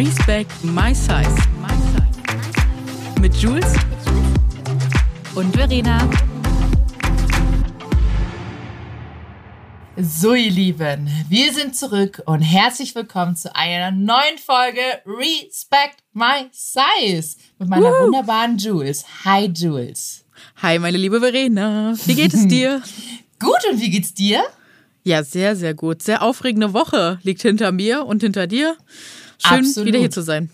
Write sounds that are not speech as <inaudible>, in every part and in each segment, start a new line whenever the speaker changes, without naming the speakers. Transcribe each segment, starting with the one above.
Respect My Size. Mit Jules und Verena.
So, ihr Lieben, wir sind zurück und herzlich willkommen zu einer neuen Folge Respect My Size mit meiner uh. wunderbaren Jules. Hi, Jules.
Hi, meine liebe Verena. Wie geht es dir? <laughs>
Gut, und wie geht's dir?
Ja, sehr, sehr gut. Sehr aufregende Woche liegt hinter mir und hinter dir. Schön, Absolut. wieder hier zu sein.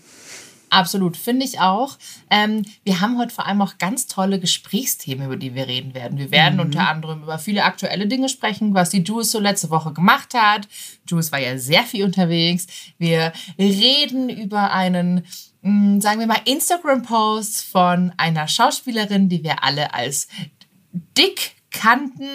Absolut, finde ich auch. Ähm, wir haben heute vor allem auch ganz tolle Gesprächsthemen, über die wir reden werden. Wir werden mhm. unter anderem über viele aktuelle Dinge sprechen, was die Jules so letzte Woche gemacht hat. Jules war ja sehr viel unterwegs. Wir reden über einen, mh, mm, sagen wir mal, Instagram-Post von einer Schauspielerin, die wir alle als dick kannten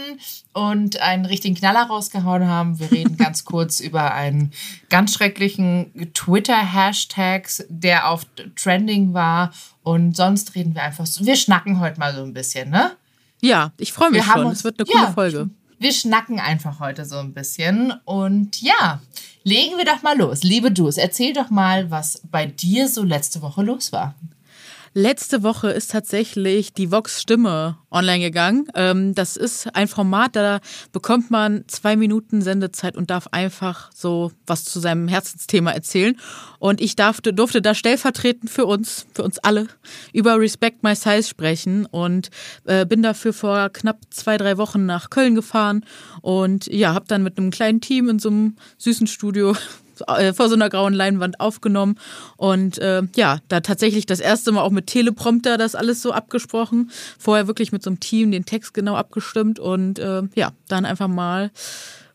und einen richtigen Knaller rausgehauen haben. Wir reden ganz <laughs> kurz über einen ganz schrecklichen Twitter-Hashtag, der auf Trending war. Und sonst reden wir einfach so. Wir schnacken heute mal so ein bisschen, ne?
Ja, ich freue mich wir schon. Es wird eine coole ja, Folge.
Wir schnacken einfach heute so ein bisschen. Und ja, legen wir doch mal los. Liebe Jules, erzähl doch mal, was bei dir so letzte Woche los war.
Letzte Woche ist tatsächlich die Vox Stimme online gegangen. Ähm, das ist ein Format, da bekommt man zwei Minuten Sendezeit und darf einfach so was zu seinem Herzensthema erzählen. Und ich darfte, durfte da stellvertretend für uns, für uns alle, über Respect My Size sprechen und äh, bin dafür vor knapp zwei, drei Wochen nach Köln gefahren und ja, habe dann mit einem kleinen Team in so einem süßen Studio vor so einer grauen Leinwand aufgenommen und äh, ja, da tatsächlich das erste Mal auch mit Teleprompter das alles so abgesprochen. Vorher wirklich mit so einem Team den Text genau abgestimmt und äh, ja, dann einfach mal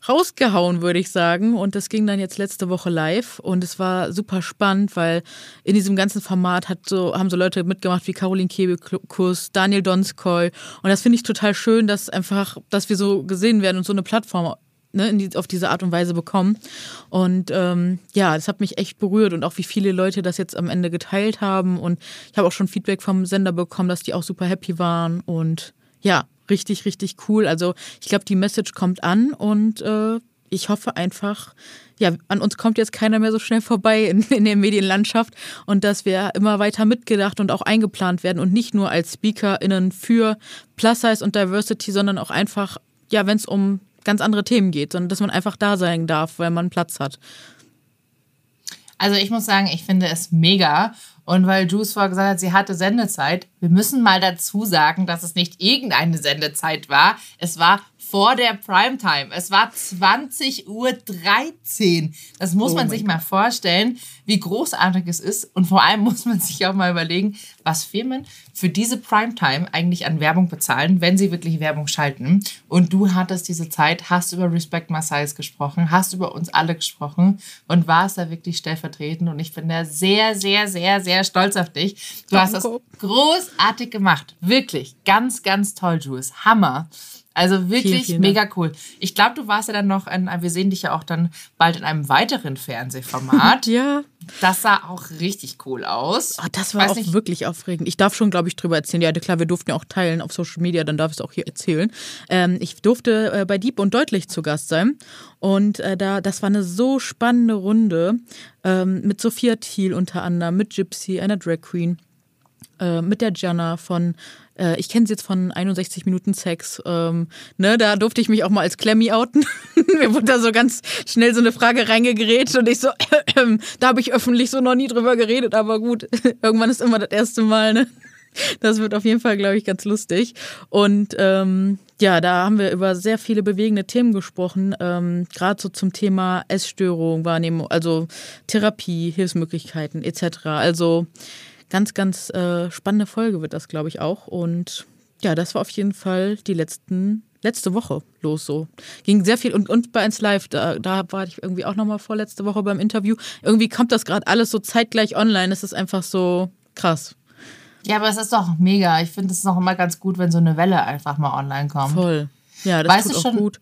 rausgehauen, würde ich sagen. Und das ging dann jetzt letzte Woche live und es war super spannend, weil in diesem ganzen Format hat so, haben so Leute mitgemacht wie Caroline Kebekus, Daniel Donskoy. Und das finde ich total schön, dass einfach, dass wir so gesehen werden und so eine Plattform ne, die, auf diese Art und Weise bekommen. Und ähm, ja, das hat mich echt berührt und auch wie viele Leute das jetzt am Ende geteilt haben. Und ich habe auch schon Feedback vom Sender bekommen, dass die auch super happy waren. Und ja, richtig, richtig cool. Also ich glaube, die Message kommt an und äh, ich hoffe einfach, ja, an uns kommt jetzt keiner mehr so schnell vorbei in, in der Medienlandschaft und dass wir immer weiter mitgedacht und auch eingeplant werden und nicht nur als SpeakerInnen für Plus Size und Diversity, sondern auch einfach, ja, wenn es um ganz andere Themen geht, sondern dass man einfach da sein darf, weil man Platz hat.
Also ich muss sagen, ich finde es mega. Und weil Juice vorher gesagt hat, sie hatte Sendezeit, wir müssen mal dazu sagen, dass es nicht irgendeine Sendezeit war. Es war vor der Primetime. Es war 20.13 Uhr. Das muss oh man sich God. mal vorstellen, wie großartig es ist. Und vor allem <laughs> muss man sich auch mal überlegen, was Firmen für diese Primetime eigentlich an Werbung bezahlen, wenn sie wirklich Werbung schalten. Und du hattest diese Zeit, hast über Respect Marseilles gesprochen, hast über uns alle gesprochen und warst da wirklich stellvertretend. Und ich bin da sehr, sehr, sehr, sehr stolz auf dich. Du hast das großartig gemacht. Wirklich. Ganz, ganz toll, Jules. Hammer. Also wirklich vielen, vielen mega cool. Ich glaube, du warst ja dann noch, in, wir sehen dich ja auch dann bald in einem weiteren Fernsehformat. <laughs>
ja.
Das sah auch richtig cool aus.
Oh, das war Weiß auch nicht. wirklich aufregend. Ich darf schon, glaube ich, drüber erzählen. Ja, klar, wir durften ja auch teilen auf Social Media, dann darf ich es auch hier erzählen. Ähm, ich durfte äh, bei Dieb und Deutlich zu Gast sein. Und äh, da, das war eine so spannende Runde ähm, mit Sophia Thiel unter anderem, mit Gypsy, einer Drag Queen, äh, mit der Jana von äh, ich kenne sie jetzt von 61 Minuten Sex. Ähm, ne, da durfte ich mich auch mal als Klemmi outen. <laughs> Mir wurde da so ganz schnell so eine Frage reingegerät und ich so, äh, <clears throat> äh, da habe ich öffentlich so noch nie drüber geredet, aber gut, <laughs> irgendwann ist immer das erste Mal, ne? Das wird auf jeden Fall, glaube ich, ganz lustig. Und ähm, ja, da haben wir über sehr viele bewegende Themen gesprochen, ähm, gerade so zum Thema Essstörung, Wahrnehmung, also Therapie, Hilfsmöglichkeiten etc. Also ganz, ganz äh, spannende Folge wird das, glaube ich, auch. Und ja, das war auf jeden Fall die letzten, letzte Woche los so. Ging sehr viel und, und bei 1 Live, da, da war ich irgendwie auch nochmal vorletzte Woche beim Interview. Irgendwie kommt das gerade alles so zeitgleich online. Es ist einfach so krass.
Ja, aber es ist doch mega. Ich finde es noch immer ganz gut, wenn so eine Welle einfach mal online kommt.
Voll. Ja, das weißt tut auch schon? gut,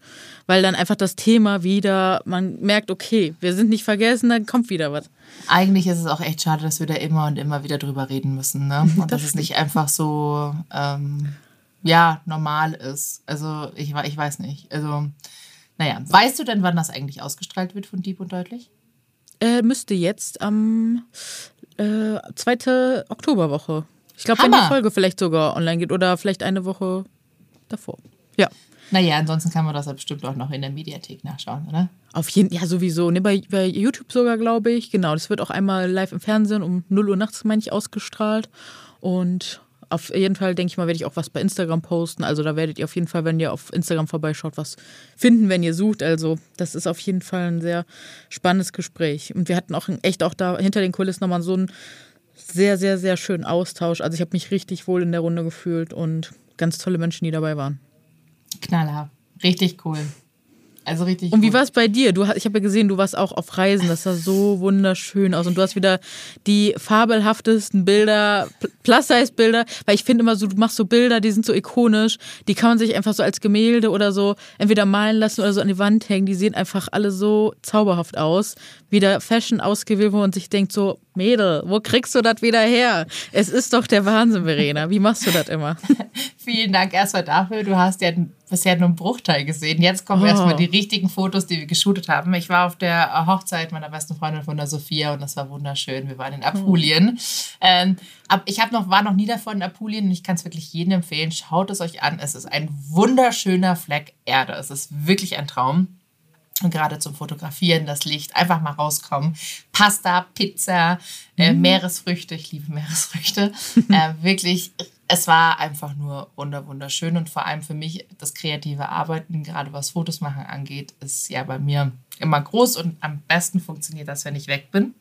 weil dann einfach das Thema wieder, man merkt, okay, wir sind nicht vergessen, dann kommt wieder was.
Eigentlich ist es auch echt schade, dass wir da immer und immer wieder drüber reden müssen, ne? <laughs> Und das dass es nicht einfach so, ähm, ja, normal ist. Also ich, ich weiß nicht. Also, naja, weißt du denn, wann das eigentlich ausgestrahlt wird von Dieb und Deutlich?
äh, müsste jetzt am äh, zweite Oktoberwoche. Ich glaube, wenn die. Folge vielleicht sogar online geht oder vielleicht eine Woche davor. Ja.
Naja, ansonsten kann man das ja bestimmt auch noch in der Mediathek nachschauen, oder?
Auf jeden ja sowieso. Ne, bei, bei YouTube sogar, glaube ich. Genau, das wird auch einmal live im Fernsehen um 0 Uhr nachts, meine ich, ausgestrahlt. Und auf jeden Fall, denke ich mal, werde ich auch was bei Instagram posten. Also da werdet ihr auf jeden Fall, wenn ihr auf Instagram vorbeischaut, was finden, wenn ihr sucht. Also das ist auf jeden Fall ein sehr spannendes Gespräch. Und wir hatten auch echt auch da hinter den Kulissen nochmal so einen sehr, sehr, sehr schönen Austausch. Also ich habe mich richtig wohl in der Runde gefühlt und ganz tolle Menschen, die dabei waren.
Knaller. Richtig cool. Also richtig
Und wie war es bei dir? Du, ich habe ja gesehen, du warst auch auf Reisen. Das sah so wunderschön aus. Und du hast wieder die fabelhaftesten Bilder, Plus-Size-Bilder. Weil ich finde immer so, du machst so Bilder, die sind so ikonisch. Die kann man sich einfach so als Gemälde oder so entweder malen lassen oder so an die Wand hängen. Die sehen einfach alle so zauberhaft aus. Wieder Fashion ausgewählt, wo man sich denkt so, Mädel, wo kriegst du das wieder her? Es ist doch der Wahnsinn, Verena. Wie machst du das immer? <laughs>
Vielen Dank erstmal dafür. Du hast ja bisher nur einen Bruchteil gesehen. Jetzt kommen
Oh.
erstmal die richtigen Fotos, die wir geshootet haben. Ich war auf der Hochzeit meiner besten Freundin von der Sophia und das war wunderschön. Wir waren in Apulien. Ähm, ab, ich hab noch, war noch nie davon in Apulien und ich kann es wirklich jedem empfehlen. Schaut es euch an. Es ist ein wunderschöner Fleck Erde. Es ist wirklich ein Traum. Und gerade zum Fotografieren, das Licht, einfach mal rauskommen. Pasta, Pizza, äh, Meeresfrüchte, ich liebe Meeresfrüchte. <laughs> äh, wirklich, es war einfach nur wunder, wunderschön. Und vor allem für mich das kreative Arbeiten, gerade was Fotos machen angeht, ist ja bei mir immer groß und am besten funktioniert das, wenn ich weg bin.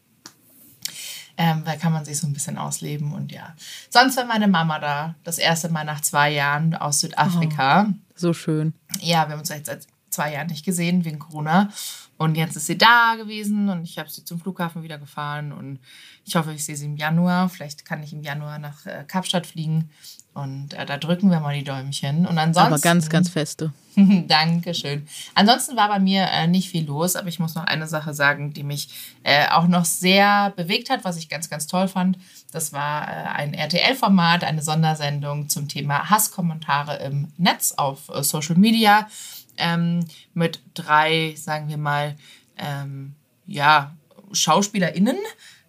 Ähm, da kann man sich so ein bisschen ausleben und ja. Sonst war meine Mama da, das erste Mal nach zwei Jahren aus Südafrika.
So schön.
Ja, wir haben uns jetzt seit zwei Jahren nicht gesehen wegen Corona. Und jetzt ist sie da gewesen und ich habe sie zum Flughafen wieder gefahren und ich hoffe, ich sehe sie im Januar. Vielleicht kann ich im Januar nach äh, Kapstadt fliegen und äh, da drücken wir mal die Däumchen. Und ansonsten.
Aber ganz, ganz feste. <laughs>
Dankeschön. Ansonsten war bei mir äh, nicht viel los, aber ich muss noch eine Sache sagen, die mich äh, auch noch sehr bewegt hat, was ich ganz, ganz toll fand. Das war äh, ein RTL-Format, eine Sondersendung zum Thema Hasskommentare im Netz auf äh, Social Media ähm, mit drei, sagen wir mal, ähm, ja, SchauspielerInnen.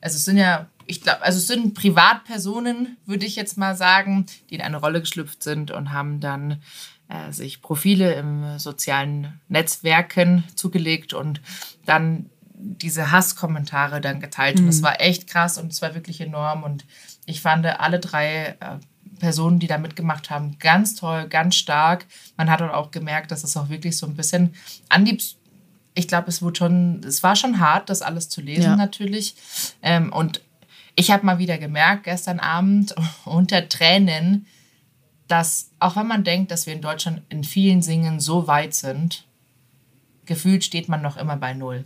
Also es sind ja, ich glaube, also es sind Privatpersonen, würde ich jetzt mal sagen, die in eine Rolle geschlüpft sind und haben dann äh, sich Profile im sozialen Netzwerken zugelegt und dann diese Hasskommentare dann geteilt. Und es war echt krass und es war wirklich enorm. Und ich fand alle drei äh, Personen, die da mitgemacht haben, ganz toll, ganz stark. Man hat auch gemerkt, dass es auch wirklich so ein bisschen an die ich glaube, es wurde schon, es war schon hart, das alles zu lesen
Ja.
natürlich. Ähm, und ich habe mal wieder gemerkt, gestern Abend <laughs> unter Tränen, dass auch wenn man denkt, dass wir in Deutschland in vielen Dingen so weit sind, gefühlt steht man noch immer bei Null.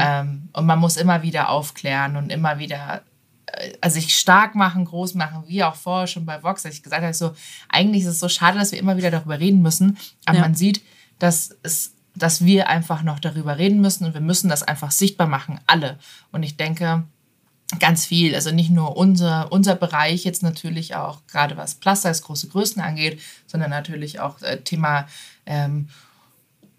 Ähm, und man muss immer wieder aufklären und immer wieder äh, also sich stark machen, groß machen, wie auch vorher schon bei Vox, als ich gesagt habe, so, eigentlich ist es so schade, dass wir immer wieder darüber reden müssen, aber
Ja.
man sieht, dass es dass wir einfach noch darüber reden müssen und wir müssen das einfach sichtbar machen, alle. Und ich denke, ganz viel, also nicht nur unser, unser Bereich jetzt natürlich auch, gerade was Plus-Size, große Größen angeht, sondern natürlich auch äh, Thema ähm,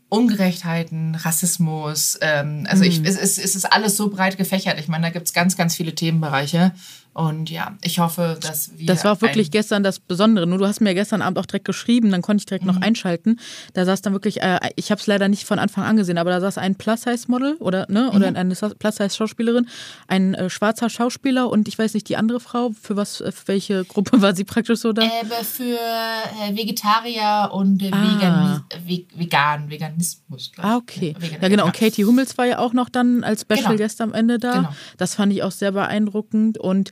Ungerechtheiten, Rassismus. Ähm, also ich, es, es, es ist alles so breit gefächert. Ich meine, da gibt es ganz, ganz viele Themenbereiche. Und ja, ich hoffe, dass wir.
Das war auch wirklich gestern das Besondere. Nur du hast mir gestern Abend auch direkt geschrieben, dann konnte ich direkt
Mhm.
noch einschalten. Da saß dann wirklich, äh, ich habe es leider nicht von Anfang an gesehen, aber da saß ein Plus-Size-Model oder, ne,
Mhm.
oder eine Plus-Size-Schauspielerin, ein äh, schwarzer Schauspieler und ich weiß nicht, die andere Frau, für was, äh, für welche Gruppe <laughs> war sie praktisch so da?
Äh, für äh, Vegetarier und äh,
Ah.
Vegan, Veganismus. glaub ich.
Ah, okay.
Vegan-
Ja, genau. Und Katie Hummels war ja auch noch dann als Special
Genau.
Guest am Ende da.
Genau.
Das fand ich auch sehr beeindruckend. Und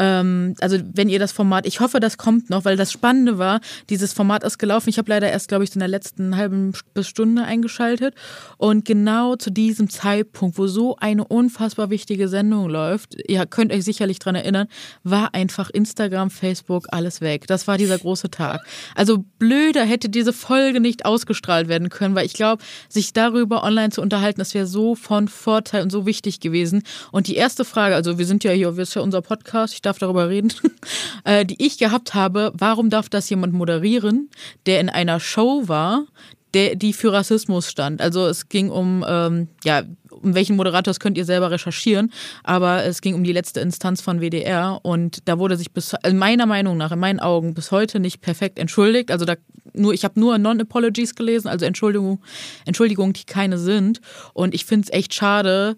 ähm, also, wenn ihr das Format, ich hoffe, das kommt noch, weil das Spannende war, dieses Format ist gelaufen. Ich habe leider erst, glaube ich, in der letzten halben bis Stunde eingeschaltet. Und genau zu diesem Zeitpunkt, wo so eine unfassbar wichtige Sendung läuft, ihr könnt euch sicherlich dran erinnern, war einfach Instagram, Facebook, alles weg. Das war dieser große Tag. Also blöder hätte diese Folge nicht ausgestrahlt werden können, weil ich glaube, sich darüber online zu unterhalten, das wäre so von Vorteil und so wichtig gewesen. Und die erste Frage, also wir sind ja hier, wir ist ja unser Podcast, ich darf darüber reden, <laughs> äh, die ich gehabt habe, warum darf das jemand moderieren, der in einer Show war, der, die für Rassismus stand. Also es ging um, ähm, ja, um welchen Moderator, das könnt ihr selber recherchieren, aber es ging um die letzte Instanz von WDR und da wurde sich bis, also meiner Meinung nach, in meinen Augen, bis heute nicht perfekt entschuldigt. Also da nur, ich habe nur Non-Apologies gelesen, also Entschuldigung, Entschuldigungen, die keine sind. Und ich finde es echt schade,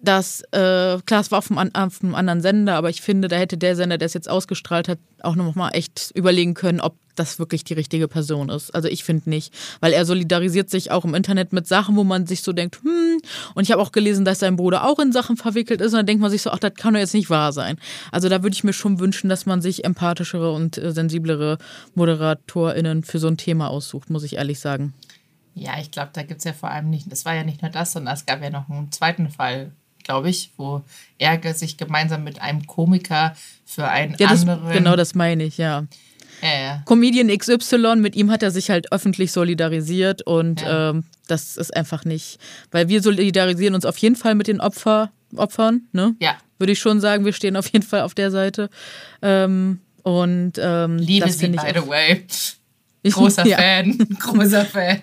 dass, äh, klar, es war auf einem, auf einem, anderen Sender, aber ich finde, da hätte der Sender, der es jetzt ausgestrahlt hat, auch nochmal echt überlegen können, ob das wirklich die richtige Person ist. Also ich finde nicht, weil er solidarisiert sich auch im Internet mit Sachen, wo man sich so denkt, hm, und ich habe auch gelesen, dass sein Bruder auch in Sachen verwickelt ist und dann denkt man sich so, ach, das kann doch jetzt nicht wahr sein. Also da würde ich mir schon wünschen, dass man sich empathischere und äh, sensiblere ModeratorInnen für so ein Thema aussucht, muss ich ehrlich sagen.
Ja, ich glaube, da gibt es ja vor allem nicht, das war ja nicht nur das, sondern es gab ja noch einen zweiten Fall glaube ich, wo er sich gemeinsam mit einem Komiker für einen
ja, das,
anderen.
Genau, das meine ich, ja.
Ja, ja.
Comedian XY, mit ihm hat er sich halt öffentlich solidarisiert und ja. ähm, das ist einfach nicht, weil wir solidarisieren uns auf jeden Fall mit den Opfer, Opfern, ne?
Ja.
Würde ich schon sagen, wir stehen auf jeden Fall auf der Seite. Ähm, und ähm,
Liebe
das
sie, by
ich
the way. Großer
Ja.
Fan, <laughs> großer Fan.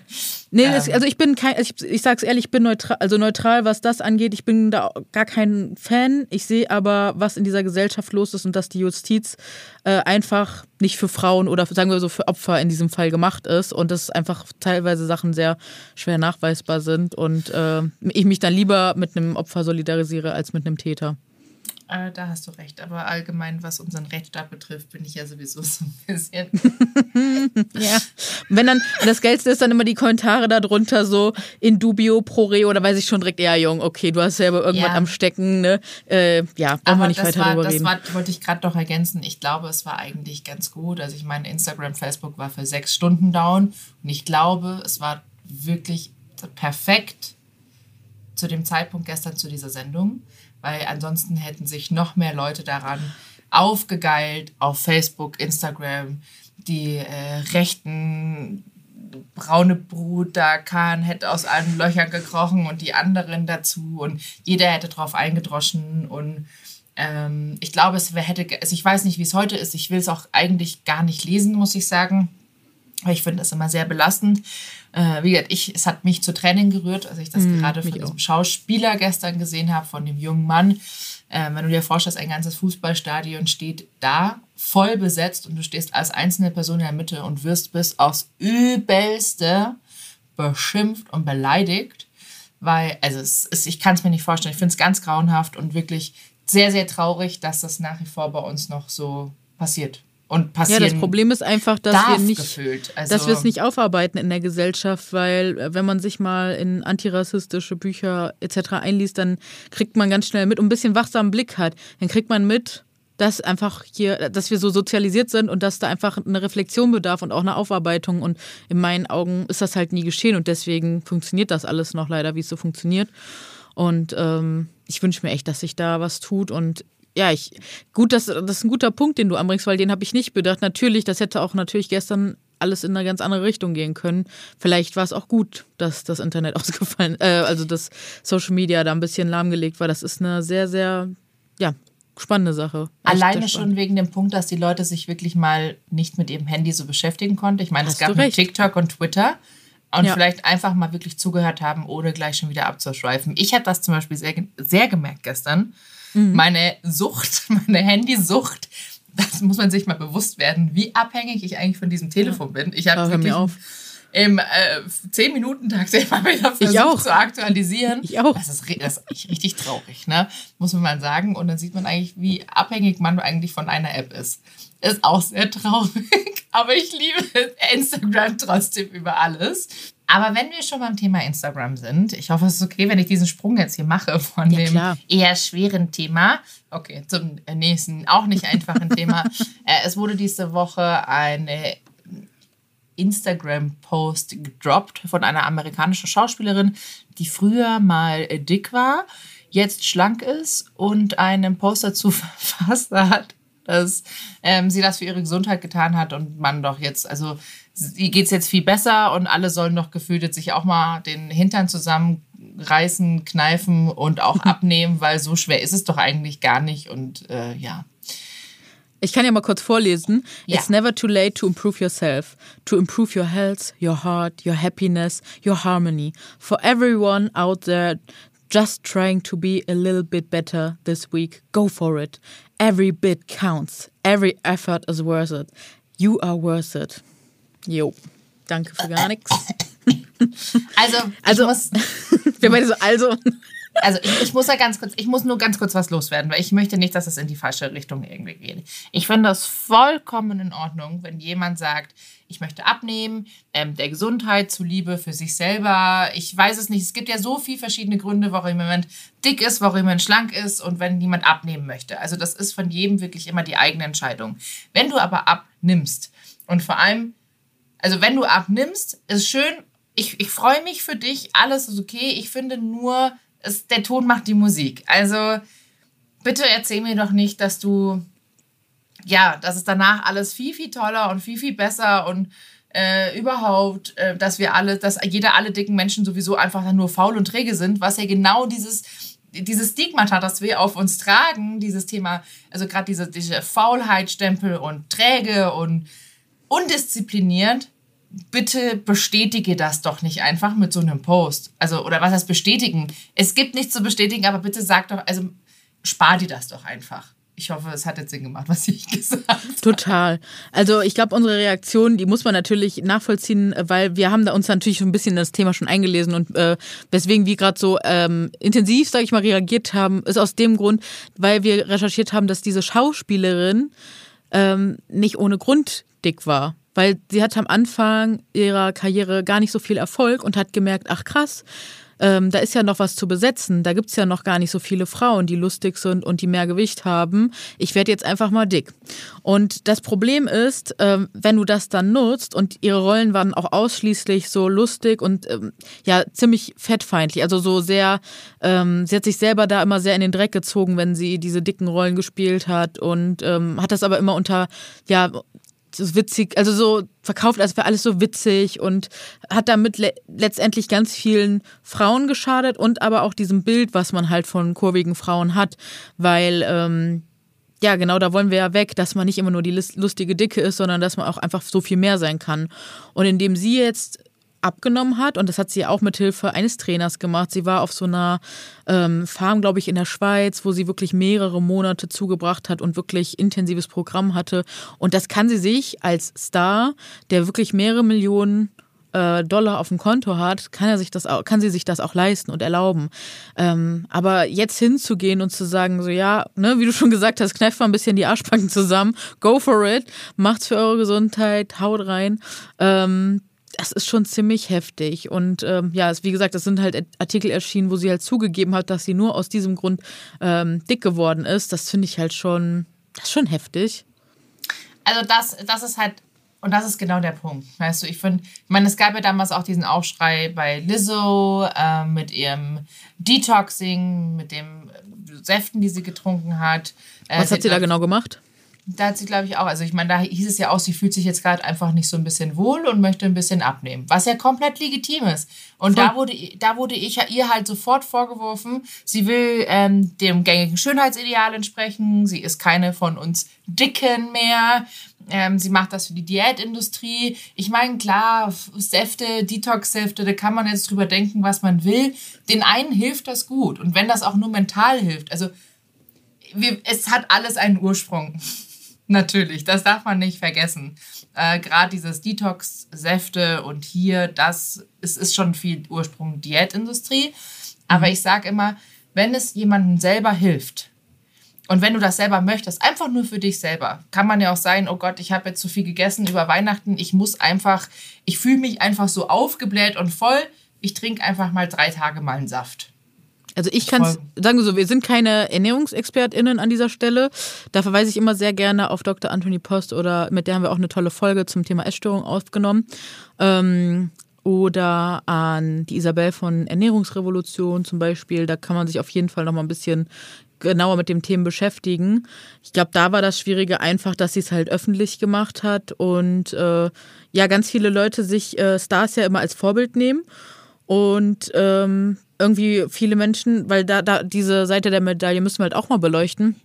Nee, das,
Ähm.
also ich bin kein, ich, ich sag's ehrlich, ich bin neutral, also neutral, was das angeht. Ich bin da gar kein Fan. Ich sehe aber, was in dieser Gesellschaft los ist und dass die Justiz äh, einfach nicht für Frauen oder sagen wir so für Opfer in diesem Fall gemacht ist und dass einfach teilweise Sachen sehr schwer nachweisbar sind und äh, ich mich dann lieber mit einem Opfer solidarisiere als mit einem Täter.
Äh, da hast du recht. Aber allgemein, was unseren Rechtsstaat betrifft, bin ich ja sowieso <laughs> so ein bisschen. <laughs>
Ja. Und wenn dann, das Geilste ist dann immer die Kommentare darunter so in dubio pro re oder weiß ich schon direkt, ja, Jung, okay, du hast selber irgendwas
Ja.
am Stecken, ne? Äh, ja, brauchen wir nicht
das,
weiter
war,
drüber
das
reden.
war, wollte ich gerade noch ergänzen. Ich glaube, es war eigentlich ganz gut. Also ich meine, Instagram, Facebook war für sechs Stunden down. Und ich glaube, es war wirklich perfekt zu dem Zeitpunkt gestern zu dieser Sendung. Weil ansonsten hätten sich noch mehr Leute daran aufgegeilt auf Facebook, Instagram, die äh, rechten braune Brut da Kahn hätte aus allen Löchern gekrochen und die anderen dazu und jeder hätte drauf eingedroschen und ähm, ich glaube, es hätte, also ich weiß nicht, wie es heute ist, ich will es auch eigentlich gar nicht lesen, muss ich sagen, weil ich finde das immer sehr belastend. Äh, wie gesagt, ich, es hat mich zu Tränen gerührt, als ich das gerade von diesem Schauspieler gestern gesehen habe, von dem jungen Mann. Äh, wenn du dir vorstellst, ein ganzes Fußballstadion steht da, voll besetzt und du stehst als einzelne Person in der Mitte und wirst bis aufs Übelste beschimpft und beleidigt. Weil, also es ist, ich kann es mir nicht vorstellen. Ich finde es ganz grauenhaft und wirklich sehr, sehr traurig, dass das nach wie vor bei uns noch so passiert. Und
ja,
passieren
das Problem ist einfach, dass wir nicht.
Also,
dass wir es nicht aufarbeiten in der Gesellschaft, weil äh, wenn man sich mal in antirassistische Bücher etc. einliest, dann kriegt man ganz schnell mit und ein bisschen wachsamen Blick hat, dann kriegt man mit, dass einfach hier, dass wir so sozialisiert sind und dass da einfach eine Reflexion bedarf und auch eine Aufarbeitung. Und in meinen Augen ist das halt nie geschehen und deswegen funktioniert das alles noch leider, wie es so funktioniert. Und ähm, ich wünsche mir echt, dass sich da was tut und ja, ich gut, das, das ist ein guter Punkt, den du anbringst, weil den habe ich nicht bedacht. Natürlich, das hätte auch natürlich gestern alles in eine ganz andere Richtung gehen können. Vielleicht war es auch gut, dass das Internet <laughs> ausgefallen, äh, also dass Social Media da ein bisschen lahmgelegt war. Das ist eine sehr, sehr, ja, spannende Sache.
Alleine
spannend.
schon wegen dem Punkt, dass die Leute sich wirklich mal nicht mit ihrem Handy so beschäftigen konnten. Ich meine, es
Hast
gab
du
nur
recht.
TikTok und Twitter und
Ja.
vielleicht einfach mal wirklich zugehört haben, ohne gleich schon wieder abzuschweifen. Ich habe das zum Beispiel sehr, sehr gemerkt gestern.
Mhm.
Meine Sucht, <laughs> meine Handysucht, das muss man sich mal bewusst werden, wie abhängig ich eigentlich von diesem Telefon bin. Ich habe
hör
wirklich
mir auf.
im äh, 10-Minuten-Takt <laughs> immer wieder versucht zu aktualisieren.
Ich auch.
Das ist, das ist richtig traurig, ne? muss man mal sagen. Und dann sieht man eigentlich, wie abhängig man eigentlich von einer App ist. Ist auch sehr traurig, <laughs> aber ich liebe <laughs> Instagram trotzdem über alles. Aber wenn wir schon beim Thema Instagram sind, ich hoffe, es ist okay, wenn ich diesen Sprung jetzt hier mache von
Ja,
dem
klar.
eher schweren Thema. Okay, zum nächsten, auch nicht einfachen Thema. <laughs> Äh, es wurde diese Woche eine Instagram-Post gedroppt von einer amerikanischen Schauspielerin, die früher mal äh, dick war, jetzt schlank ist und einen Post dazu verfasst hat, dass ähm, sie das für ihre Gesundheit getan hat und man doch jetzt, also ihr geht es jetzt viel besser und alle sollen doch gefühlt jetzt sich auch mal den Hintern zusammenreißen, kneifen und auch <laughs> abnehmen, weil so schwer ist es doch eigentlich gar nicht und äh, ja.
Ich kann ja mal kurz vorlesen.
Ja.
It's never too late to improve yourself, to improve your health, your heart, your happiness, your harmony. For everyone out there Just trying to be a little bit better this week. Go for it. Every bit counts. Every effort is worth it. You are worth it. Jo. Danke für gar nichts.
Also,
Also,
muss, <laughs>
wir beide so, also.
Also ich, ich muss ja ganz kurz, ich muss nur ganz kurz was loswerden, weil ich möchte nicht, dass es in die falsche Richtung irgendwie geht. Ich finde das vollkommen in Ordnung, wenn jemand sagt, ich möchte abnehmen, ähm, der Gesundheit zuliebe, für sich selber. Ich weiß es nicht. Es gibt ja so viele verschiedene Gründe, warum jemand dick ist, warum jemand schlank ist und wenn jemand abnehmen möchte. Also das ist von jedem wirklich immer die eigene Entscheidung. Wenn du aber abnimmst und vor allem also wenn du abnimmst, ist schön. Ich, ich freue mich für dich, alles ist okay. Ich finde nur, es, der Ton macht die Musik. Also bitte erzähl mir doch nicht, dass du, ja, dass es danach alles viel, viel toller und viel, viel besser und äh, überhaupt, äh, dass wir alle, dass jeder, alle dicken Menschen sowieso einfach nur faul und träge sind, was ja genau dieses, dieses Stigmata, das wir auf uns tragen, dieses Thema, also gerade diese, diese Faulheitsstempel und träge und undiszipliniert, bitte bestätige das doch nicht einfach mit so einem Post. Also, oder was heißt bestätigen? Es gibt nichts zu bestätigen, aber bitte sag doch, also spar dir das doch einfach. Ich hoffe, es hat jetzt Sinn gemacht, <laughs> was ich gesagt habe.
Total. Also ich glaube, unsere Reaktion, die muss man natürlich nachvollziehen, weil wir haben da uns natürlich schon ein bisschen das Thema schon eingelesen und äh, weswegen wir gerade so ähm, intensiv, sage ich mal, reagiert haben, ist aus dem Grund, weil wir recherchiert haben, dass diese Schauspielerin ähm, nicht ohne Grund dick war. Weil sie hat am Anfang ihrer Karriere gar nicht so viel Erfolg und hat gemerkt, ach krass, ähm, da ist ja noch was zu besetzen. Da gibt's ja noch gar nicht so viele Frauen, die lustig sind und die mehr Gewicht haben. Ich werde jetzt einfach mal dick. Und das Problem ist, ähm, wenn du das dann nutzt und ihre Rollen waren auch ausschließlich so lustig und ähm, ja ziemlich fettfeindlich, also so sehr, ähm, sie hat sich selber da immer sehr in den Dreck gezogen, wenn sie diese dicken Rollen gespielt hat und ähm, hat das aber immer unter ja so witzig, also so verkauft, als wäre alles so witzig und hat damit le letztendlich ganz vielen Frauen geschadet und aber auch diesem Bild, was man halt von kurvigen Frauen hat, weil ähm, ja, genau, da wollen wir ja weg, dass man nicht immer nur die lustige Dicke ist, sondern dass man auch einfach so viel mehr sein kann. Und indem sie jetzt abgenommen hat und das hat sie auch mit Hilfe eines Trainers gemacht. Sie war auf so einer ähm, Farm, glaube ich, in der Schweiz, wo sie wirklich mehrere Monate zugebracht hat und wirklich intensives Programm hatte. Und das kann sie sich als Star, der wirklich mehrere Millionen äh, Dollar auf dem Konto hat, kann er sich das auch, kann sie sich das auch leisten und erlauben. Ähm, aber jetzt hinzugehen und zu sagen, so ja, ne, wie du schon gesagt hast, kneift mal ein bisschen die Arschbacken zusammen, go for it, macht's für eure Gesundheit, haut rein. Ähm, das ist schon ziemlich heftig. Und ähm, ja, es, wie gesagt, es sind halt Artikel erschienen, wo sie halt zugegeben hat, dass sie nur aus diesem Grund ähm, dick geworden ist. Das finde ich halt schon, das ist schon heftig.
Also das, das ist halt, und das ist genau der Punkt. Weißt du, ich finde, ich meine, es gab ja damals auch diesen Aufschrei bei Lizzo äh, mit ihrem Detoxing, mit dem Säften, die sie getrunken hat.
Äh, Was hat sie da genau gemacht?
Da hat sie, glaube ich, auch. Also, ich meine, da hieß es ja auch, sie fühlt sich jetzt gerade einfach nicht so ein bisschen wohl und möchte ein bisschen abnehmen. Was ja komplett legitim ist. Und da wurde, da wurde ich ihr halt sofort vorgeworfen, sie will ähm, dem gängigen Schönheitsideal entsprechen. Sie ist keine von uns Dicken mehr. Ähm, sie macht das für die Diätindustrie. Ich meine, klar, Säfte, Detox-Säfte, da kann man jetzt drüber denken, was man will. Den einen hilft das gut. Und wenn das auch nur mental hilft, also wir, es hat alles einen Ursprung. Natürlich, das darf man nicht vergessen. Äh, Gerade dieses Detox-Säfte und hier, das ist, ist schon viel Ursprung Diätindustrie. Aber ich sage immer, wenn es jemandem selber hilft und wenn du das selber möchtest, einfach nur für dich selber, kann man ja auch sein, oh Gott, ich habe jetzt zu viel gegessen über Weihnachten, ich muss einfach, ich fühle mich einfach so aufgebläht und voll, ich trinke einfach mal drei Tage mal einen Saft.
Also ich kann sagen wir so, wir sind keine ErnährungsexpertInnen an dieser Stelle. Da verweise ich immer sehr gerne auf Dr. Anthony Post oder mit der haben wir auch eine tolle Folge zum Thema Essstörung aufgenommen. Ähm, oder an die Isabel von Ernährungsrevolution zum Beispiel. Da kann man sich auf jeden Fall noch mal ein bisschen genauer mit dem Thema beschäftigen. Ich glaube, da war das Schwierige einfach, dass sie es halt öffentlich gemacht hat und äh, ja, ganz viele Leute sich äh, Stars ja immer als Vorbild nehmen. Und ähm, irgendwie viele Menschen, weil da, da diese Seite der Medaille müssen wir halt auch mal beleuchten,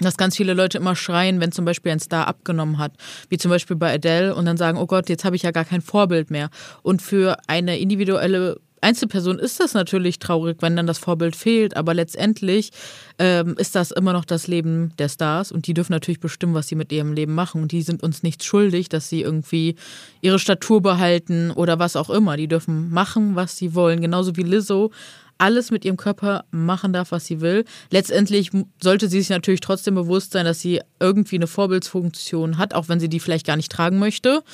dass ganz viele Leute immer schreien, wenn zum Beispiel ein Star abgenommen hat, wie zum Beispiel bei Adele, und dann sagen, oh Gott, jetzt habe ich ja gar kein Vorbild mehr. Und für eine individuelle Einzelperson ist das natürlich traurig, wenn dann das Vorbild fehlt, aber letztendlich ähm, ist das immer noch das Leben der Stars und die dürfen natürlich bestimmen, was sie mit ihrem Leben machen und die sind uns nichts schuldig, dass sie irgendwie ihre Statur behalten oder was auch immer. Die dürfen machen, was sie wollen, genauso wie Lizzo alles mit ihrem Körper machen darf, was sie will. Letztendlich sollte sie sich natürlich trotzdem bewusst sein, dass sie irgendwie eine Vorbildsfunktion hat, auch wenn sie die vielleicht gar nicht tragen möchte.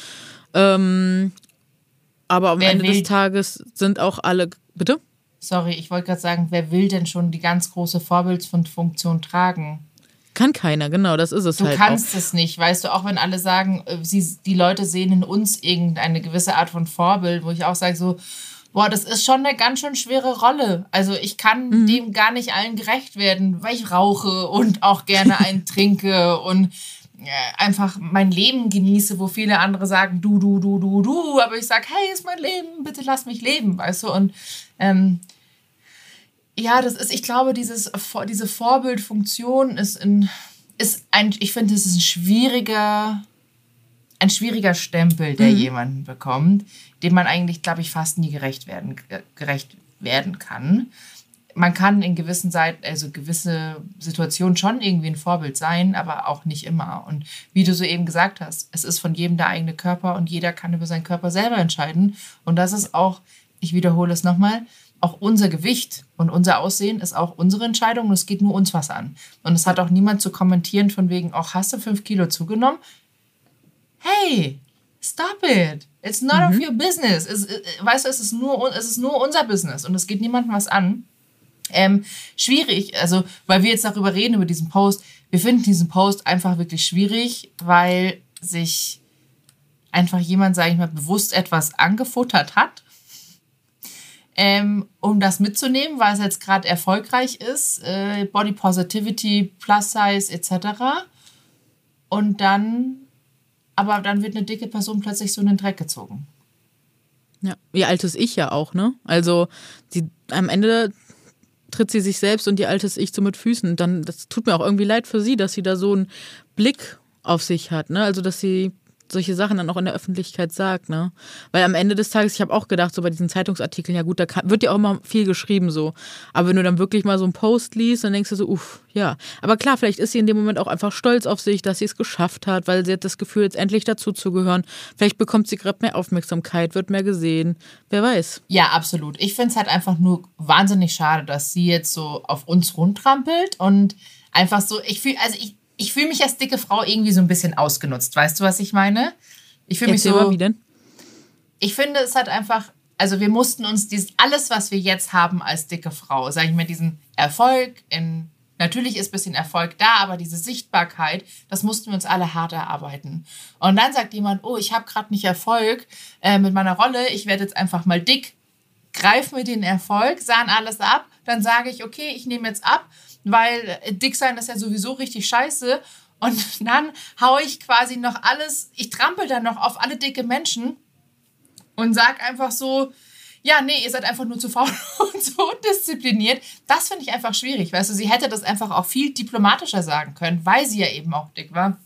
Ähm, aber am wer Ende will, des Tages sind auch alle. Bitte?
Sorry, ich wollte gerade sagen, wer will denn schon die ganz große Vorbildsfunktion tragen?
Kann keiner, genau, das ist es
du
halt.
Du kannst auch. es nicht, weißt du, auch wenn alle sagen, äh, sie, die Leute sehen in uns irgendeine gewisse Art von Vorbild, wo ich auch sage, so, boah, das ist schon eine ganz schön schwere Rolle. Also ich kann mhm. dem gar nicht allen gerecht werden, weil ich rauche und auch gerne <laughs> einen trinke und einfach mein Leben genieße, wo viele andere sagen, du, du, du, du, du, aber ich sage, hey, ist mein Leben, bitte lass mich leben, weißt du? Und ähm, ja, das ist, ich glaube, dieses, diese Vorbildfunktion ist, in, ist ein, ich finde, es ist ein schwieriger, ein schwieriger Stempel, der mhm. jemanden bekommt, dem man eigentlich, glaube ich, fast nie gerecht werden, gerecht werden kann man kann in gewissen Seiten, also gewisse Situationen schon irgendwie ein Vorbild sein, aber auch nicht immer. Und wie du so eben gesagt hast, es ist von jedem der eigene Körper und jeder kann über seinen Körper selber entscheiden. Und das ist auch, ich wiederhole es nochmal, auch unser Gewicht und unser Aussehen ist auch unsere Entscheidung und es geht nur uns was an. Und es hat auch niemand zu kommentieren von wegen, auch hast du fünf Kilo zugenommen? Hey, stop it. It's not mhm. of your business. Es, äh, weißt du, es ist, nur, es ist nur unser Business und es geht niemandem was an. Ähm, schwierig, also weil wir jetzt darüber reden, über diesen Post. Wir finden diesen Post einfach wirklich schwierig, weil sich einfach jemand, sage ich mal, bewusst etwas angefuttert hat, ähm, um das mitzunehmen, weil es jetzt gerade erfolgreich ist. Äh, Body Positivity, Plus Size etc. Und dann, aber dann wird eine dicke Person plötzlich so in den Dreck gezogen.
Ja, ihr altes Ich ja auch, ne? Also sie am Ende tritt sie sich selbst und ihr altes Ich so mit Füßen. Dann, das tut mir auch irgendwie leid für sie, dass sie da so einen Blick auf sich hat, ne? Also, dass sie solche Sachen dann auch in der Öffentlichkeit sagt, ne? Weil am Ende des Tages, ich habe auch gedacht, so bei diesen Zeitungsartikeln, ja gut, da kann, wird ja auch immer viel geschrieben so. Aber wenn du dann wirklich mal so einen Post liest, dann denkst du so, uff, ja. Aber klar, vielleicht ist sie in dem Moment auch einfach stolz auf sich, dass sie es geschafft hat, weil sie hat das Gefühl, jetzt endlich dazu zu gehören. Vielleicht bekommt sie gerade mehr Aufmerksamkeit, wird mehr gesehen. Wer weiß.
Ja, absolut. Ich finde es halt einfach nur wahnsinnig schade, dass sie jetzt so auf uns rundtrampelt und einfach so, ich fühle, also ich, ich fühle mich als dicke Frau irgendwie so ein bisschen ausgenutzt. Weißt du, was ich meine? Ich fühle mich so. Mal, wie denn? Ich finde, es hat einfach, also wir mussten uns dieses, alles, was wir jetzt haben als dicke Frau, sage ich mal, diesen Erfolg in, natürlich ist ein bisschen Erfolg da, aber diese Sichtbarkeit, das mussten wir uns alle hart erarbeiten. Und dann sagt jemand, oh, ich habe gerade nicht Erfolg äh, mit meiner Rolle, ich werde jetzt einfach mal dick, greif mir den Erfolg, sahn alles ab, dann sage ich, okay, ich nehme jetzt ab weil äh, dick sein ist ja sowieso richtig scheiße. Und <laughs> dann haue ich quasi noch alles, ich trampel dann noch auf alle dicke Menschen und sag einfach so, ja, nee, ihr seid einfach nur zu faul <laughs> und zu undiszipliniert. Das finde ich einfach schwierig. Weißt du, sie hätte das einfach auch viel diplomatischer sagen können, weil sie ja eben auch dick war.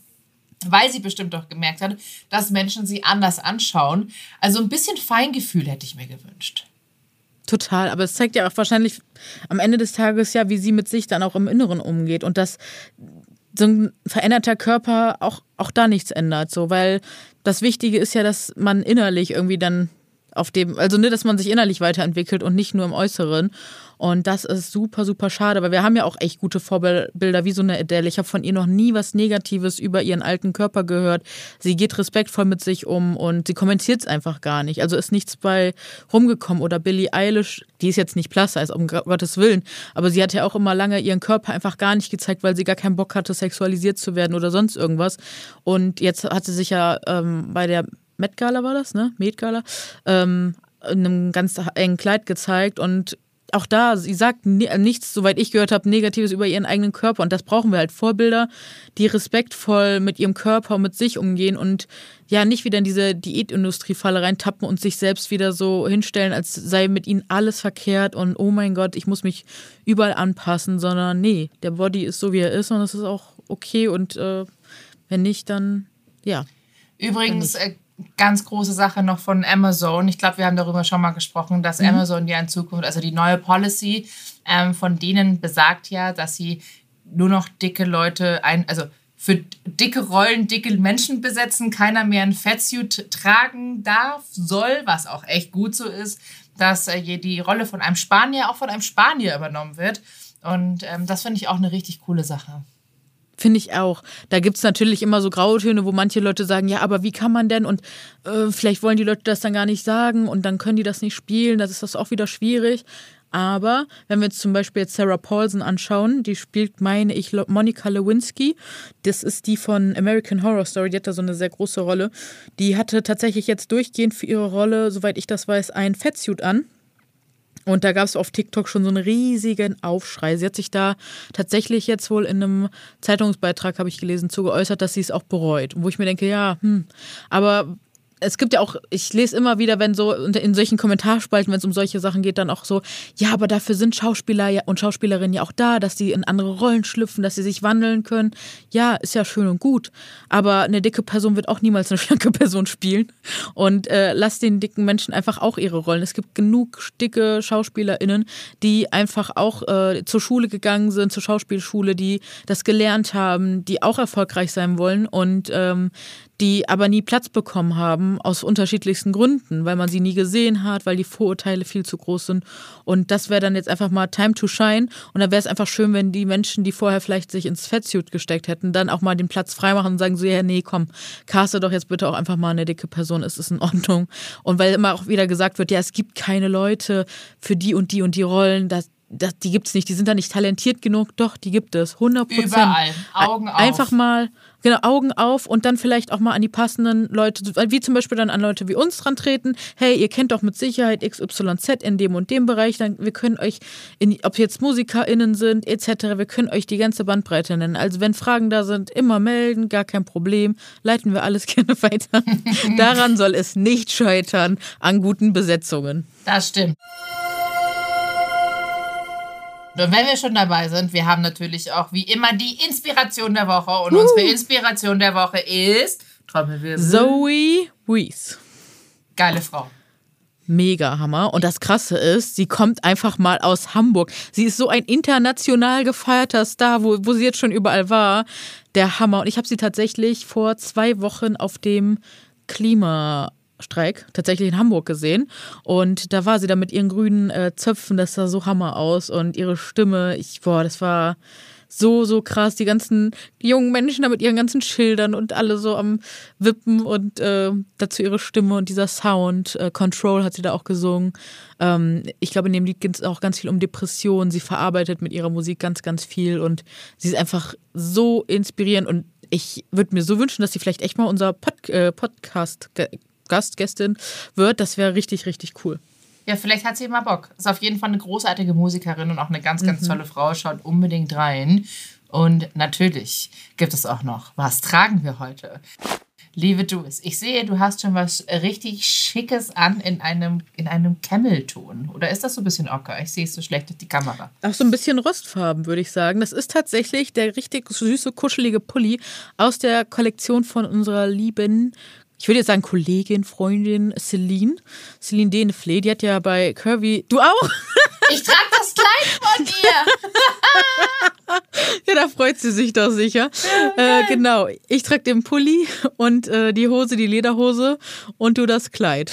Weil sie bestimmt auch gemerkt hat, dass Menschen sie anders anschauen. Also ein bisschen Feingefühl hätte ich mir gewünscht.
Total, aber es zeigt ja auch wahrscheinlich am Ende des Tages ja, wie sie mit sich dann auch im Inneren umgeht und dass so ein veränderter Körper auch, auch da nichts ändert, so, weil das Wichtige ist ja, dass man innerlich irgendwie dann auf dem, also ne, dass man sich innerlich weiterentwickelt und nicht nur im Äußeren. Und das ist super, super schade, weil wir haben ja auch echt gute Vorbilder, wie so eine Adele. Ich habe von ihr noch nie was Negatives über ihren alten Körper gehört. Sie geht respektvoll mit sich um und sie kommentiert es einfach gar nicht. Also ist nichts bei rumgekommen. Oder Billie Eilish, die ist jetzt nicht plus size, um Gottes Willen, aber sie hat ja auch immer lange ihren Körper einfach gar nicht gezeigt, weil sie gar keinen Bock hatte, sexualisiert zu werden oder sonst irgendwas. Und jetzt hat sie sich ja ähm, bei der Met Gala war das, ne? Met Gala, ähm, in einem ganz engen Kleid gezeigt und auch da, sie sagt nichts, soweit ich gehört habe, Negatives über ihren eigenen Körper. Und das brauchen wir halt. Vorbilder, die respektvoll mit ihrem Körper und mit sich umgehen und ja nicht wieder in diese Diätindustriefalle reintappen und sich selbst wieder so hinstellen, als sei mit ihnen alles verkehrt und oh mein Gott, ich muss mich überall anpassen, sondern nee, der Body ist so, wie er ist und das ist auch okay und äh, wenn nicht, dann ja.
Übrigens, äh, ganz große Sache noch von Amazon. Ich glaube, wir haben darüber schon mal gesprochen, dass mhm. Amazon ja in Zukunft, also die neue Policy ähm, von denen besagt ja, dass sie nur noch dicke Leute ein, also für dicke Rollen dicke Menschen besetzen, keiner mehr ein Fettsuit tragen darf, soll, was auch echt gut so ist, dass äh, die Rolle von einem Spanier auch von einem Spanier übernommen wird. Und ähm, das finde ich auch eine richtig coole Sache.
Finde ich auch. Da gibt es natürlich immer so Grautöne, wo manche Leute sagen, ja, aber wie kann man denn? Und äh, vielleicht wollen die Leute das dann gar nicht sagen und dann können die das nicht spielen. Das ist das auch wieder schwierig. Aber wenn wir jetzt zum Beispiel jetzt Sarah Paulson anschauen, die spielt, meine ich, Monica Lewinsky. Das ist die von American Horror Story, die hat da so eine sehr große Rolle. Die hatte tatsächlich jetzt durchgehend für ihre Rolle, soweit ich das weiß, ein Fettsuit an. Und da gab es auf TikTok schon so einen riesigen Aufschrei. Sie hat sich da tatsächlich jetzt wohl in einem Zeitungsbeitrag, habe ich gelesen, zu geäußert, dass sie es auch bereut. Wo ich mir denke, ja, hm, aber es gibt ja auch, ich lese immer wieder, wenn so in solchen Kommentarspalten, wenn es um solche Sachen geht, dann auch so, ja, aber dafür sind Schauspieler und Schauspielerinnen ja auch da, dass sie in andere Rollen schlüpfen, dass sie sich wandeln können. Ja, ist ja schön und gut. Aber eine dicke Person wird auch niemals eine <laughs> schlanke Person spielen. Und äh, lass den dicken Menschen einfach auch ihre Rollen. Es gibt genug dicke SchauspielerInnen, die einfach auch äh, zur Schule gegangen sind, zur Schauspielschule, die das gelernt haben, die auch erfolgreich sein wollen und ähm, die aber nie Platz bekommen haben, aus unterschiedlichsten Gründen, weil man sie nie gesehen hat, weil die Vorurteile viel zu groß sind. Und das wäre dann jetzt einfach mal Time to Shine. Und da wäre es einfach schön, wenn die Menschen, die vorher vielleicht sich ins Fettsuit gesteckt hätten, dann auch mal den Platz freimachen und sagen so, ja, nee, komm, caste doch jetzt bitte auch einfach mal eine dicke Person, es ist in Ordnung. Und weil immer auch wieder gesagt wird, ja, es gibt keine Leute für die und die und die Rollen, das, das, die gibt es nicht, die sind da nicht talentiert genug. Doch, die gibt es. 100 Prozent.
Überall. Augen auf.
Einfach mal Genau, Augen auf und dann vielleicht auch mal an die passenden Leute, wie zum Beispiel dann an Leute wie uns dran treten. Hey, ihr kennt doch mit Sicherheit XYZ in dem und dem Bereich. Dann, wir können euch, in, ob jetzt MusikerInnen sind, etc., wir können euch die ganze Bandbreite nennen. Also wenn Fragen da sind, immer melden, gar kein Problem. Leiten wir alles <laughs> gerne weiter. Daran soll es nicht scheitern an guten Besetzungen.
Das stimmt. Und wenn wir schon dabei sind, wir haben natürlich auch wie immer die Inspiration der Woche. Und uh. unsere Inspiration der Woche ist
Trommelwirbel. Zoe Weiss.
Geile Frau.
Mega Hammer. Und das Krasse ist, sie kommt einfach mal aus Hamburg. Sie ist so ein international gefeierter Star, wo, wo sie jetzt schon überall war. Der Hammer. Und ich habe sie tatsächlich vor zwei Wochen auf dem Klima Streik tatsächlich in Hamburg gesehen. Und da war sie da mit ihren grünen äh, Zöpfen, das sah so Hammer aus. Und ihre Stimme, ich, boah, das war so, so krass. Die ganzen jungen Menschen da mit ihren ganzen Schildern und alle so am Wippen und äh, dazu ihre Stimme und dieser Sound. Äh, Control hat sie da auch gesungen. Ähm, ich glaube, in dem Lied geht es auch ganz viel um Depressionen. Sie verarbeitet mit ihrer Musik ganz, ganz viel und sie ist einfach so inspirierend und ich würde mir so wünschen, dass sie vielleicht echt mal unser Pod äh, Podcast Gast, Gästin wird. Das wäre richtig, richtig cool.
Ja, vielleicht hat sie mal Bock. Ist auf jeden Fall eine großartige Musikerin und auch eine ganz, ganz mhm. tolle Frau. Schaut unbedingt rein. Und natürlich gibt es auch noch, was tragen wir heute? Liebe Jules, ich sehe, du hast schon was richtig Schickes an in einem, in einem Camel-Ton. Oder ist das so ein bisschen ocker? Ich sehe es so schlecht durch die Kamera.
Auch so ein bisschen Rostfarben, würde ich sagen. Das ist tatsächlich der richtig süße, kuschelige Pulli aus der Kollektion von unserer lieben ich würde jetzt sagen Kollegin, Freundin Celine, Celine Denefle, die hat ja bei Curvy, du auch? <laughs>
Ich trage das Kleid von dir. <laughs>
ja, da freut sie sich doch sicher. Ja, äh, genau, ich trage den Pulli und äh, die Hose, die Lederhose und du das Kleid.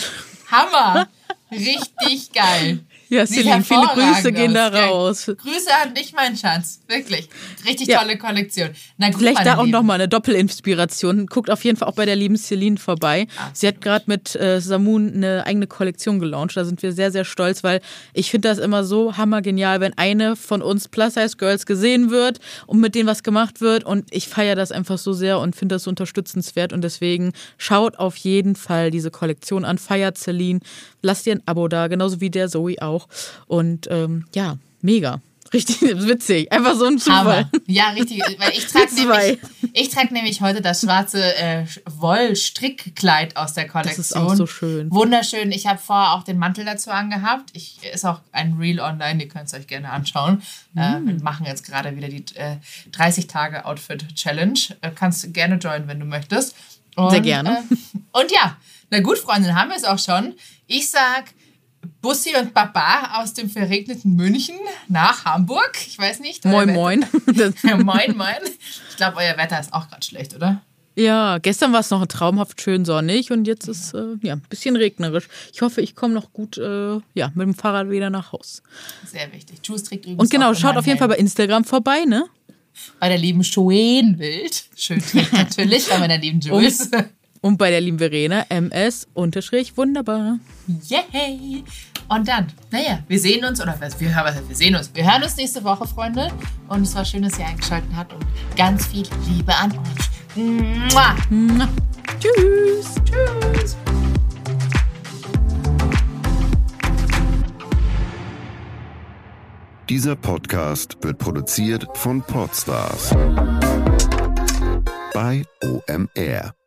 Hammer. <laughs> Richtig geil.
Ja, Celine, viele Grüße gehen da raus.
Grüße an dich, mein Schatz. Wirklich. Richtig ja. tolle Kollektion.
Na, gut, Vielleicht da auch nochmal eine Doppelinspiration. Guckt auf jeden Fall auch bei der lieben Celine vorbei. Absolut. Sie hat gerade mit äh, Samun eine eigene Kollektion gelauncht. Da sind wir sehr, sehr stolz, weil ich finde das immer so hammergenial, wenn eine von uns Plus-Size-Girls gesehen wird und mit denen was gemacht wird. Und ich feiere das einfach so sehr und finde das so unterstützenswert. Und deswegen schaut auf jeden Fall diese Kollektion an. Feiert Celine. Lasst ihr ein Abo da, genauso wie der Zoe auch. Und ähm, ja, mega. <laughs> Richtig witzig. Einfach so ein Zufall.
Hammer. Ja, richtig. Weil ich trage <laughs> nämlich, trag nämlich heute das schwarze äh, Wollstrickkleid aus der Kollektion. Das ist
auch so schön.
Wunderschön. Ich habe vorher auch den Mantel dazu angehabt. Ich, ist auch ein Reel online, ihr könnt es euch gerne anschauen. Mm. Äh, wir machen jetzt gerade wieder die äh, 30 Tage Outfit Challenge. Äh, kannst gerne joinen, wenn du möchtest. Und,
Sehr gerne.
Äh, und ja, na gut, Freunde, haben wir es auch schon. Ich sag Bussi und Baba aus dem verregneten München nach Hamburg. Ich weiß nicht.
Moin,
Wetter-
moin. <laughs>
Moin, moin. Ich glaube, euer Wetter ist auch gerade schlecht, oder?
ja, gestern war es noch traumhaft schön sonnig und jetzt ist äh, ja ein bisschen regnerisch. Ich hoffe, ich komme noch gut äh, ja, mit dem Fahrrad wieder nach Haus.
Sehr wichtig. Juice trägt übrigens
Und genau, schaut auf jeden Fall bei. Instagram vorbei, ne?
bei der lieben Schoenwild. Schön trägt <laughs> natürlich, bei meiner lieben Jules.
Und bei der lieben Verena, MS, unterstrich, wunderbar.
Yay! Und dann, naja, wir sehen uns, oder was, wir, was, wir sehen uns. Wir hören uns nächste Woche, Freunde. Und es war schön, dass ihr eingeschaltet habt und ganz viel Liebe an euch. Mua.
Mua. Tschüss.
Tschüss.
Dieser Podcast wird produziert von Podstars bei OMR.